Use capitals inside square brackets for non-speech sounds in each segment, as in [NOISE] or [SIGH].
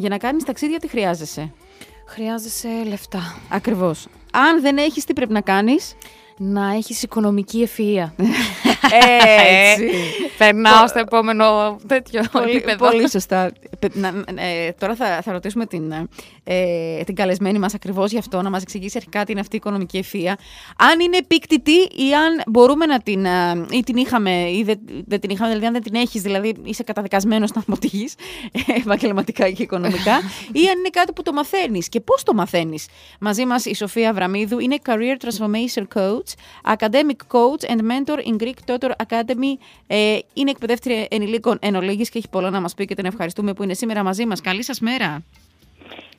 Για να κάνεις ταξίδια τι χρειάζεσαι; Χρειάζεσαι λεφτά. Ακριβώς. Αν δεν έχεις, τι πρέπει να κάνεις; Να έχεις οικονομική ευφυΐα. [LAUGHS] Έτσι. Περνάω στο επόμενο τέτοιο πολύ, επίπεδο. πολύ σωστά. Πε- να- ε, τώρα θα, θα ρωτήσουμε την, ε, την καλεσμένη μας ακριβώς γι' αυτό, να μας εξηγήσει αρχικά τι είναι αυτή η οικονομική ευθεία. Αν είναι επίκτητη ή αν μπορούμε να την, ε, ή την είχαμε ή δεν, δεν την είχαμε, δηλαδή αν δεν την έχεις, δηλαδή είσαι καταδικασμένος να αποτυχείς ε, επαγγελματικά και οικονομικά, [LAUGHS] ή αν είναι κάτι που το μαθαίνεις και πώς το μαθαίνεις. Μαζί μας η Σοφία Βραμίδου είναι Career Transformation Coach, Academic Coach and Mentor in Greek Tutor Academy. Ε, είναι εκπαιδεύτρια ενηλίκων εν ολίγης και έχει πολλά να μας πει και την ευχαριστούμε που είναι σήμερα μαζί μας. Καλή σας μέρα.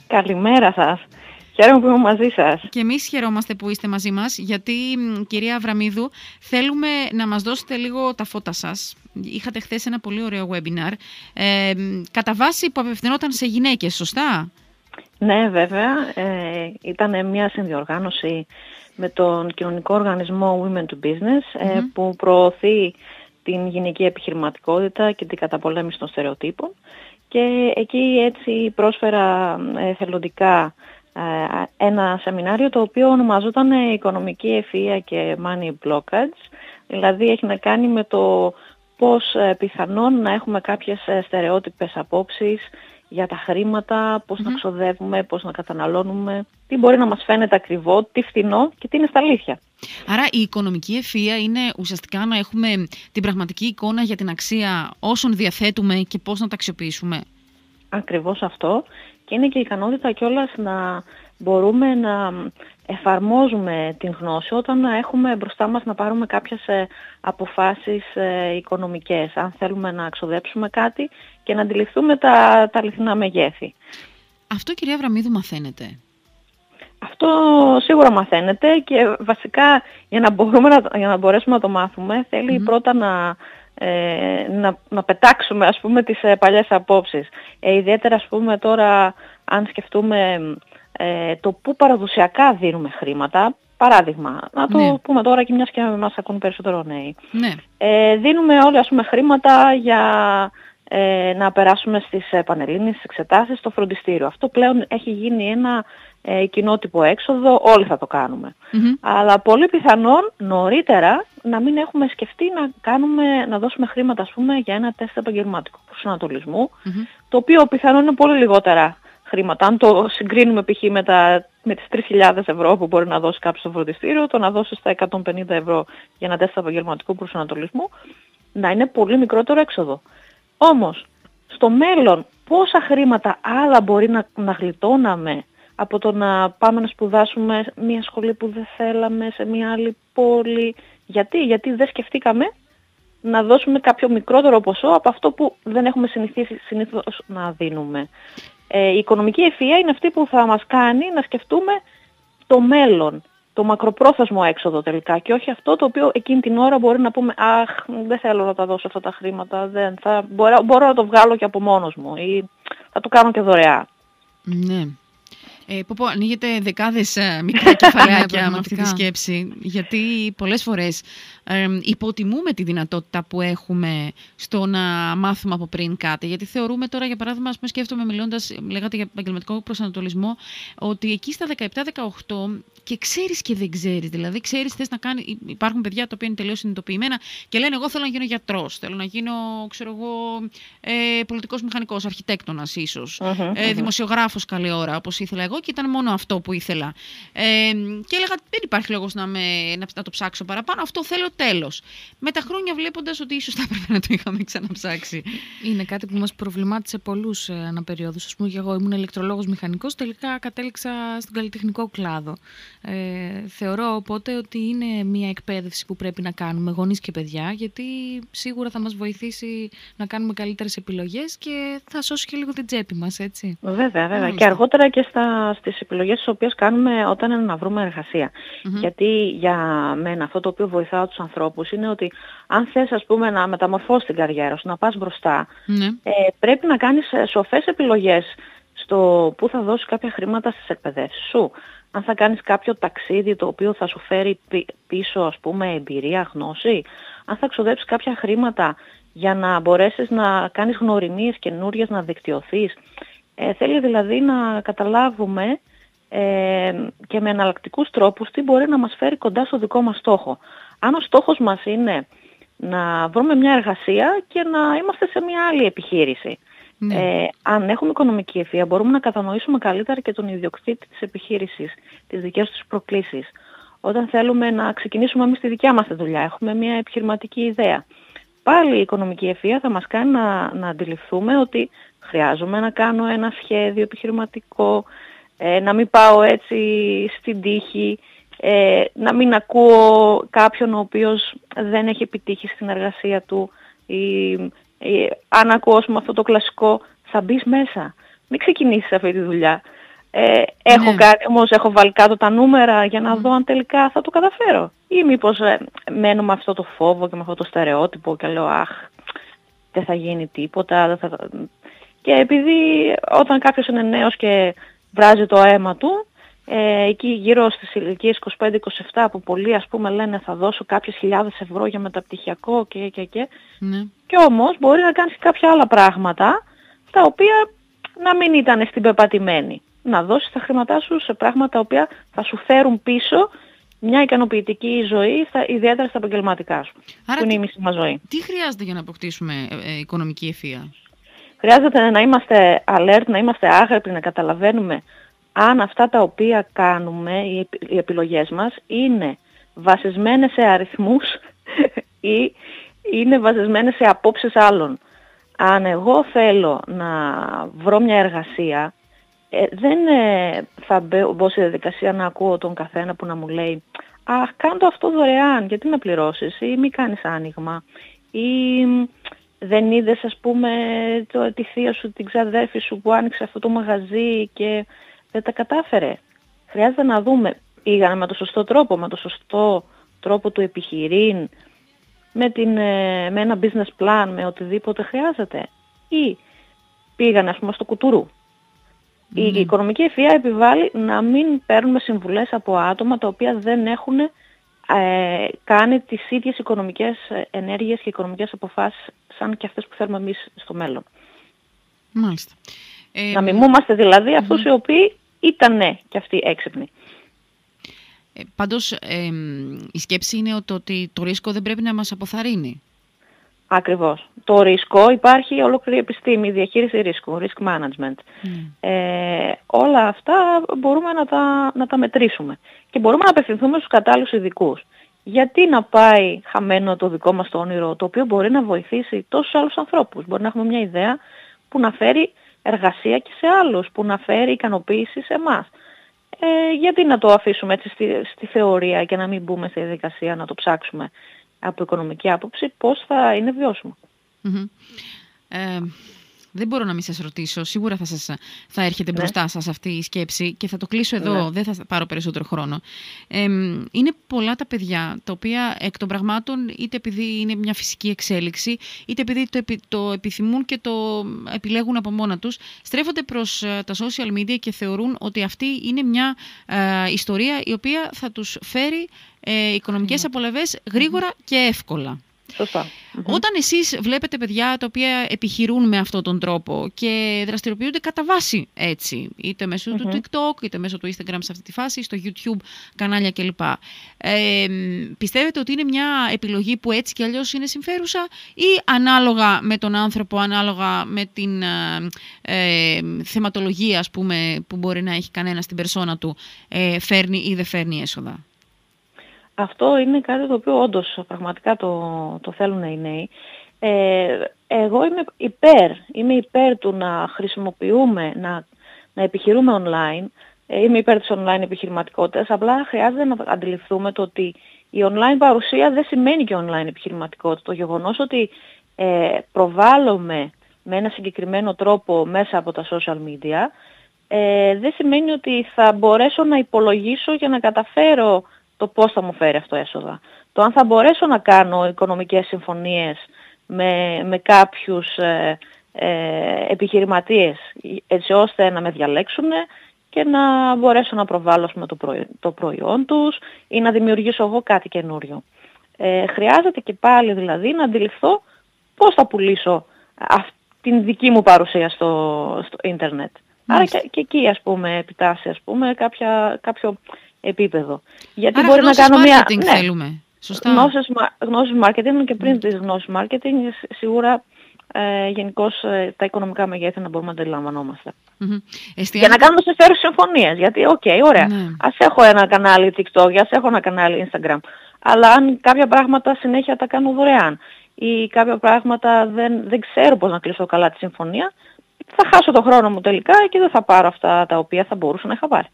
Καλημέρα σας. Χαίρομαι που είμαι μαζί σας. Και εμείς χαιρόμαστε που είστε μαζί μας, γιατί μ, κυρία Αβραμίδου, θέλουμε να μας δώσετε λίγο τα φώτα σας. Είχατε χθες ένα πολύ ωραίο webinar, ε, μ, κατά βάση που απευθυνόταν σε γυναίκες, σωστά; Ναι, βέβαια. Ε, ήταν μια συνδιοργάνωση με τον κοινωνικό οργανισμό Women to Business ε, Μμμ. που προωθεί την γυναική επιχειρηματικότητα και την καταπολέμηση των στερεοτύπων και εκεί έτσι πρόσφερα ε, θελοντικά ε, ένα σεμινάριο το οποίο ονομαζόταν ε, Οικονομική Ευφυΐα και Money Blockage δηλαδή έχει να κάνει με το πώς ε, πιθανόν να έχουμε κάποιες ε, στερεότυπες απόψεις για τα χρήματα, πώς να Μμμ. ξοδεύουμε, πώς να καταναλώνουμε, τι μπορεί να μας φαίνεται ακριβό, τι φθηνό και τι είναι στα αλήθεια. Άρα η οικονομική ευφυΐα είναι ουσιαστικά να έχουμε την πραγματική εικόνα για την αξία όσων διαθέτουμε και πώς να τα αξιοποιήσουμε. Ακριβώς αυτό και είναι και η ικανότητα κιόλας να μπορούμε να εφαρμόζουμε την γνώση όταν έχουμε μπροστά μας να πάρουμε κάποιες ε, αποφάσεις ε, οικονομικές, αν θέλουμε να ξοδέψουμε κάτι και να αντιληφθούμε τα, τα αληθινά μεγέθη. Αυτό κυρία Βραμίδου μαθαίνετε; Αυτό σίγουρα μαθαίνεται και βασικά για να, μπορούμε να, για να μπορέσουμε να το μάθουμε θέλει Μμμ. πρώτα να, ε, να, να πετάξουμε ας πούμε τις ε, παλιές απόψεις. Ε, ιδιαίτερα ας πούμε τώρα αν σκεφτούμε ε, το πού παραδοσιακά δίνουμε χρήματα, παράδειγμα, να το Ναι. πούμε τώρα και μιας και μας ακούν περισσότερο νέοι. Ναι. Ε, δίνουμε όλοι ας πούμε χρήματα για ε, να περάσουμε στις ε, πανελλήνιες στις εξετάσεις στο φροντιστήριο. Αυτό πλέον έχει γίνει ένα ε, κοινότυπο έξοδο, όλοι θα το κάνουμε. Μμμ. Αλλά πολύ πιθανόν νωρίτερα να μην έχουμε σκεφτεί να, κάνουμε, να δώσουμε χρήματα ας πούμε, για ένα τεστ επαγγελματικού προσανατολισμού, Μμμ. το οποίο πιθανόν είναι πολύ λιγότερα χρήματα. Αν το συγκρίνουμε π.χ. με, τα, με τις 3.000 ευρώ που μπορεί να δώσει κάποιος στο φροντιστήριο, το να δώσει στα 150 ευρώ για ένα τεστ επαγγελματικού προσανατολισμού, να είναι πολύ μικρότερο έξοδο. Όμως, στο μέλλον πόσα χρήματα άλλα μπορεί να, να γλιτώναμε από το να πάμε να σπουδάσουμε μια σχολή που δεν θέλαμε σε μια άλλη πόλη; Γιατί, γιατί δεν σκεφτήκαμε να δώσουμε κάποιο μικρότερο ποσό από αυτό που δεν έχουμε συνηθίσει συνήθως να δίνουμε. Ε, η οικονομική ευφυΐα είναι αυτή που θα μας κάνει να σκεφτούμε το μέλλον, το μακροπρόθεσμο έξοδο τελικά και όχι αυτό το οποίο εκείνη την ώρα μπορεί να πούμε «Αχ, δεν θέλω να τα δώσω αυτά τα χρήματα, δεν, θα, μπορώ, μπορώ να το βγάλω και από μόνος μου» ή «Θα το κάνω και δωρεά». Ναι. Ε, πω, πω, ανοίγετε δεκάδες ε, μικρά κεφαλάκια με αυτή τη πραγματικά. σκέψη, γιατί πολλές φορές ε, υποτιμούμε τη δυνατότητα που έχουμε στο να μάθουμε από πριν κάτι. Γιατί θεωρούμε τώρα, για παράδειγμα, ας πούμε, σκέφτομαι μιλώντας, λέγατε για επαγγελματικό προσανατολισμό, ότι εκεί στα 17-18 και ξέρεις και δεν ξέρεις. Δηλαδή, ξέρεις, θες να κάνει. Υπάρχουν παιδιά τα οποία είναι τελείως συνειδητοποιημένα και λένε: Εγώ θέλω να γίνω γιατρός, θέλω να γίνω, ξέρω εγώ, ε, πολιτικός μηχανικός, αρχιτέκτονας ίσως Μμμ, ε, μμμ. δημοσιογράφος καλή ώρα, όπως ήθελα εγώ και ήταν μόνο αυτό που ήθελα. Ε, και έλεγα δεν υπάρχει λόγος να, με, να, να το ψάξω παραπάνω, αυτό θέλω τέλος. Με τα χρόνια βλέποντας ότι ίσως θα έπρεπε να το είχαμε ξαναψάξει. Είναι κάτι που μας προβλημάτισε πολλούς ε, αναπεριόδους. Ας πούμε, και εγώ ήμουν ηλεκτρολόγος μηχανικός, τελικά κατέληξα στον καλλιτεχνικό κλάδο. Ε, θεωρώ οπότε ότι είναι μια εκπαίδευση που πρέπει να κάνουμε γονείς και παιδιά, γιατί σίγουρα θα μας βοηθήσει να κάνουμε καλύτερες επιλογές και θα σώσει και λίγο την τσέπη μας, έτσι. Βέβαια, βέβαια. Μάλιστα. Και αργότερα και στα, στις επιλογές τις οποίες κάνουμε όταν είναι να βρούμε εργασία. Μμμ. Γιατί για μένα αυτό το οποίο βοηθάω τους ανθρώπους είναι ότι αν θες ας πούμε να μεταμορφώσεις την καριέρα σου, να πας μπροστά, Ναι. ε, πρέπει να κάνεις ε, σοφές επιλογές στο πού θα δώσεις κάποια χρήματα στις εκπαιδεύσεις σου. Αν θα κάνεις κάποιο ταξίδι το οποίο θα σου φέρει πι- πίσω ας πούμε εμπειρία, γνώση. Αν θα ξοδέψεις κάποια χρήματα για να μπορέσεις να κάνεις γνωριμίες καινούριες, να δικτυωθείς. Ε, θέλει δηλαδή να καταλάβουμε ε, και με εναλλακτικούς τρόπους τι μπορεί να μας φέρει κοντά στο δικό μας στόχο. Αν ο στόχος μας είναι να βρούμε μια εργασία και να είμαστε σε μια άλλη επιχείρηση. Ναι. Ε, αν έχουμε οικονομική ευθεία μπορούμε να κατανοήσουμε καλύτερα και τον ιδιοκτήτη της επιχείρησης, τις δικές τους προκλήσεις. Όταν θέλουμε να ξεκινήσουμε εμείς τη δικιά μας δουλειά, έχουμε μια επιχειρηματική ιδέα. Πάλι η οικονομική ευθεία θα μας κάνει να, να αντιληφθούμε ότι χρειάζομαι να κάνω ένα σχέδιο επιχειρηματικό, ε, να μην πάω έτσι στην τύχη, ε, να μην ακούω κάποιον ο οποίος δεν έχει επιτύχει στην εργασία του ή, ή αν ακούω αυτό το κλασικό θα μπεις μέσα. Μην ξεκινήσεις αυτή τη δουλειά. Ε, έχω ναι. κάνει, όμως έχω βάλει κάτω τα νούμερα για να δω αν τελικά θα το καταφέρω. Ή μήπως ε, μένω με αυτό το φόβο και με αυτό το στερεότυπο και λέω αχ δεν θα γίνει τίποτα. Δεν θα... Και επειδή όταν κάποιος είναι νέος και βράζει το αίμα του, ε, εκεί γύρω στις ηλικίες 25-27 που πολλοί ας πούμε λένε θα δώσω κάποιες χιλιάδες ευρώ για μεταπτυχιακό και και και. Ναι. Και όμως μπορεί να κάνεις κάποια άλλα πράγματα τα οποία να μην ήταν στην πεπατημένη. Να δώσεις τα χρήματά σου σε πράγματα τα οποία θα σου φέρουν πίσω μια ικανοποιητική ζωή, στα, ιδιαίτερα στα επαγγελματικά σου, Άρα που είναι η μισή μας ζωή. Τι χρειάζεται για να αποκτήσουμε ε, ε, οικονομική ευθεία; Χρειάζεται να είμαστε alert, να είμαστε άγρυποι, να καταλαβαίνουμε αν αυτά τα οποία κάνουμε, οι επιλογές μας, είναι βασισμένες σε αριθμούς [LAUGHS] ή είναι βασισμένες σε απόψεις άλλων. Αν εγώ θέλω να βρω μια εργασία, ε, δεν ε, θα μπω σε διαδικασία να ακούω τον καθένα που να μου λέει «Αχ, κάντο αυτό δωρεάν, γιατί με πληρώσεις» ή «Μη κάνεις άνοιγμα» ή «Δεν είδες, ας πούμε, το, τη θεία σου, την ξαδέρφη σου που άνοιξε αυτό το μαγαζί και δεν τα κατάφερε». Χρειάζεται να δούμε, πήγανε με το σωστό τρόπο, με το σωστό τρόπο του επιχειρήν, με, την, ε, με ένα business plan, με οτιδήποτε χρειάζεται. Ή πήγανε, ας πούμε, στο κουτουρού η οικονομική ευθεία επιβάλλει να μην παίρνουμε συμβουλές από άτομα τα οποία δεν έχουν ε, κάνει τις ίδιες οικονομικές ενέργειες και οικονομικές αποφάσεις σαν και αυτές που θέλουμε εμείς στο μέλλον. Μάλιστα. Ε, να μιμούμαστε δηλαδή αυτούς οι οποίοι ήταν ναι, και αυτοί έξυπνοι. Ε, πάντως η σκέψη είναι ότι το ρίσκο δεν πρέπει να μας αποθαρρύνει. Ακριβώς. Το ρίσκο υπάρχει ολόκληρη επιστήμη, διαχείριση ρίσκου, risk management. Mm. Ε, όλα αυτά μπορούμε να τα, να τα μετρήσουμε και μπορούμε να απευθυνθούμε στους κατάλληλους ειδικούς. Γιατί να πάει χαμένο το δικό μας το όνειρο, το οποίο μπορεί να βοηθήσει τόσους άλλους ανθρώπους. Μπορεί να έχουμε μια ιδέα που να φέρει εργασία και σε άλλους, που να φέρει ικανοποίηση σε εμάς. Ε, γιατί να το αφήσουμε έτσι στη, στη θεωρία και να μην μπούμε στη διαδικασία να το ψάξουμε από οικονομική άποψη πώς θα είναι Ε, δεν μπορώ να μην σας ρωτήσω. Σίγουρα θα, σας, θα έρχεται ναι. μπροστά σας αυτή η σκέψη και θα το κλείσω εδώ, ναι. δεν θα πάρω περισσότερο χρόνο. Ε, είναι πολλά τα παιδιά τα οποία εκ των πραγμάτων είτε επειδή είναι μια φυσική εξέλιξη είτε επειδή το, το επιθυμούν και το επιλέγουν από μόνα τους στρέφονται προς ε, τα social media και θεωρούν ότι αυτή είναι μια ε, ιστορία η οποία θα τους φέρει ε, οικονομικές απολαβές γρήγορα και εύκολα. Όταν εσείς βλέπετε παιδιά τα οποία επιχειρούν με αυτόν τον τρόπο και δραστηριοποιούνται κατά βάση έτσι, είτε μέσω του TikTok, είτε μέσω του Instagram σε αυτή τη φάση, στο YouTube, κανάλια κλπ. Ε, πιστεύετε ότι είναι μια επιλογή που έτσι κι αλλιώς είναι συμφέρουσα ή ανάλογα με τον άνθρωπο, ανάλογα με την ε, ε θεματολογία ας πούμε, που μπορεί να έχει κανένα στην περσόνα του, ε, φέρνει ή δεν φέρνει έσοδα; Αυτό είναι κάτι το οποίο όντως πραγματικά το, το θέλουν οι νέοι. Ε, εγώ είμαι υπέρ, είμαι υπέρ του να χρησιμοποιούμε, να, να επιχειρούμε online. Ε, είμαι υπέρ της online επιχειρηματικότητας, απλά χρειάζεται να αντιληφθούμε το ότι η online παρουσία δεν σημαίνει και online επιχειρηματικότητα. Το γεγονός ότι ε, προβάλλομαι με ένα συγκεκριμένο τρόπο μέσα από τα social media, ε, δεν σημαίνει ότι θα μπορέσω να υπολογίσω για να καταφέρω το πώς θα μου φέρει αυτό έσοδα. Το αν θα μπορέσω να κάνω οικονομικές συμφωνίες με, με κάποιους ε, ε, επιχειρηματίες έτσι ώστε να με διαλέξουν και να μπορέσω να προβάλλω το, προϊόν, το προϊόν τους ή να δημιουργήσω εγώ κάτι καινούριο. Ε, χρειάζεται και πάλι δηλαδή να αντιληφθώ πώς θα πουλήσω την δική μου παρουσία στο, στο ίντερνετ. Άρα και, και, εκεί ας πούμε επιτάσσει ας πούμε κάποια, κάποιο επίπεδο. Γιατί Άρα μπορεί να κάνω μια... Ναι, θέλουμε. Σωστά. Γνώσεις, γνώσεις marketing και πριν mm. τις γνώσεις marketing σίγουρα ε, γενικώς ε, τα οικονομικά μεγέθη να μπορούμε να τα αντιλαμβανόμαστε. Mm-hmm. Για να κάνουμε συμφέρουσες συμφωνίες. Γιατί, οκέι, okay, ωραία. Ναι. Ας έχω ένα κανάλι TikTok, ας έχω ένα κανάλι Instagram. Αλλά αν κάποια πράγματα συνέχεια τα κάνω δωρεάν ή κάποια πράγματα δεν, δεν ξέρω πώς να κλείσω καλά τη συμφωνία, θα χάσω το χρόνο μου τελικά και δεν θα πάρω αυτά τα οποία θα μπορούσα να είχα πάρει.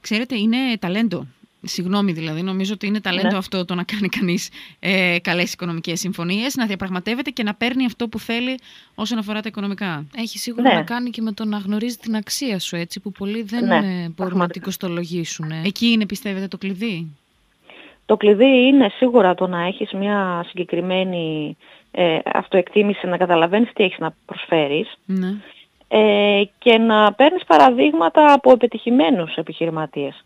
Ξέρετε, είναι ταλέντο. Συγγνώμη δηλαδή, νομίζω ότι είναι ταλέντο ναι. αυτό το να κάνει κανείς ε, καλές οικονομικές συμφωνίες, να διαπραγματεύεται και να παίρνει αυτό που θέλει όσον αφορά τα οικονομικά. Έχει σίγουρα ναι. να κάνει και με το να γνωρίζει την αξία σου, έτσι, που πολλοί δεν ναι, ε, μπορούν να την κοστολογήσουν. Ε. Εκεί είναι, πιστεύετε, το κλειδί; Το κλειδί είναι σίγουρα το να έχεις μια συγκεκριμένη ε, αυτοεκτίμηση, να καταλαβαίνεις τι έχεις να προσφέρεις. Ναι ε, και να παίρνεις παραδείγματα από επιτυχημένους επιχειρηματίες.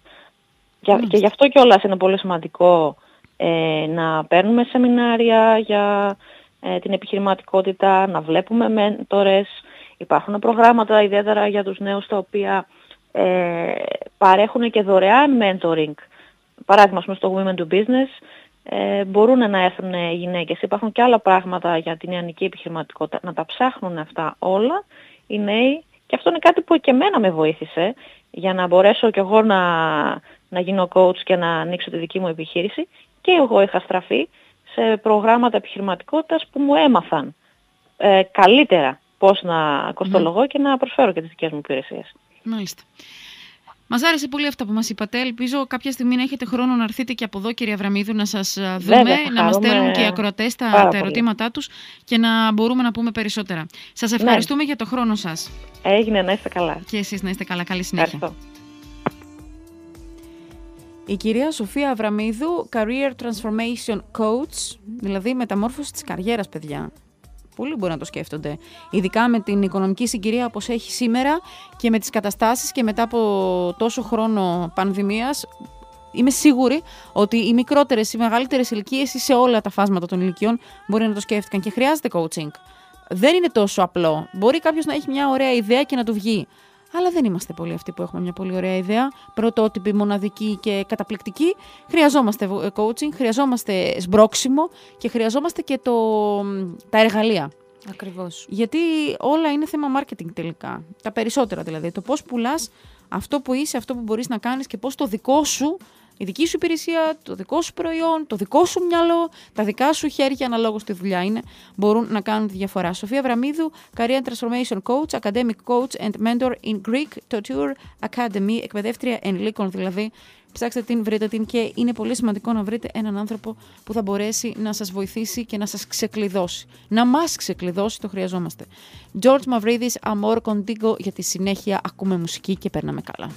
Και, και γι' αυτό κιόλας είναι πολύ σημαντικό ε, να παίρνουμε σεμινάρια για ε, την επιχειρηματικότητα, να βλέπουμε μέντορες. Υπάρχουν προγράμματα ιδιαίτερα για τους νέους τα οποία ε, παρέχουν και δωρεάν mentoring. Παράδειγμα, στο Women to Business ε, μπορούν να έρθουν οι γυναίκες. Υπάρχουν και άλλα πράγματα για την νεανική επιχειρηματικότητα. Να τα ψάχνουν αυτά όλα οι νέοι και αυτό είναι κάτι που και εμένα με βοήθησε για να μπορέσω κι εγώ να, να γίνω coach και να ανοίξω τη δική μου επιχείρηση και εγώ είχα στραφεί σε προγράμματα επιχειρηματικότητας που μου έμαθαν ε, καλύτερα πώς να κοστολογώ και να προσφέρω και τις δικές μου υπηρεσίες. Μάλιστα. Μας άρεσε πολύ αυτά που μας είπατε. Ελπίζω κάποια στιγμή να έχετε χρόνο να έρθετε και από εδώ, κυρία Βραμίδου, να σας δούμε, να μας στέλνουν και οι ακροατές τα, τα ερωτήματά τους και να μπορούμε να πούμε περισσότερα. Σας ναι. ευχαριστούμε για το χρόνο σας. Έγινε, να είστε καλά. Και εσείς να είστε καλά. Καλή συνέχεια. Η κυρία Σοφία Αβραμίδου, Career Transformation Coach, δηλαδή μεταμόρφωση της καριέρας, παιδιά. Πολλοί μπορεί να το σκέφτονται. Ειδικά με την οικονομική συγκυρία όπως έχει σήμερα και με τις καταστάσεις και μετά από τόσο χρόνο πανδημίας, είμαι σίγουρη ότι οι μικρότερες, οι μεγαλύτερες ηλικίες ή σε όλα τα φάσματα των ηλικιών μπορεί να το σκέφτηκαν και χρειάζεται coaching. Δεν είναι τόσο απλό. Μπορεί κάποιος να έχει μια ωραία ιδέα και να του βγει. Αλλά δεν είμαστε πολλοί αυτοί που έχουμε μια πολύ ωραία ιδέα, πρωτότυπη, μοναδική και καταπληκτική. Χρειαζόμαστε ε, coaching, χρειαζόμαστε σμπρόξιμο και χρειαζόμαστε και το, τα εργαλεία. Ακριβώς. Γιατί όλα είναι θέμα marketing τελικά. Τα περισσότερα δηλαδή. Το πώς πουλάς αυτό που είσαι, αυτό που μπορείς να κάνεις και πώς το δικό σου η δική σου υπηρεσία, το δικό σου προϊόν, το δικό σου μυαλό, τα δικά σου χέρια, αναλόγως τη δουλειά είναι, μπορούν να κάνουν τη διαφορά. Σοφία Βραμίδου, Career Transformation Coach, Academic Coach and Mentor in Greek Tour Academy, εκπαιδεύτρια ενηλίκων δηλαδή. Ψάξτε την, βρείτε την και είναι πολύ σημαντικό να βρείτε έναν άνθρωπο που θα μπορέσει να σας βοηθήσει και να σας ξεκλειδώσει. Να μας ξεκλειδώσει, το χρειαζόμαστε. George Mavridis, Amor Contigo, για τη συνέχεια ακούμε μουσική και παίρναμε καλά.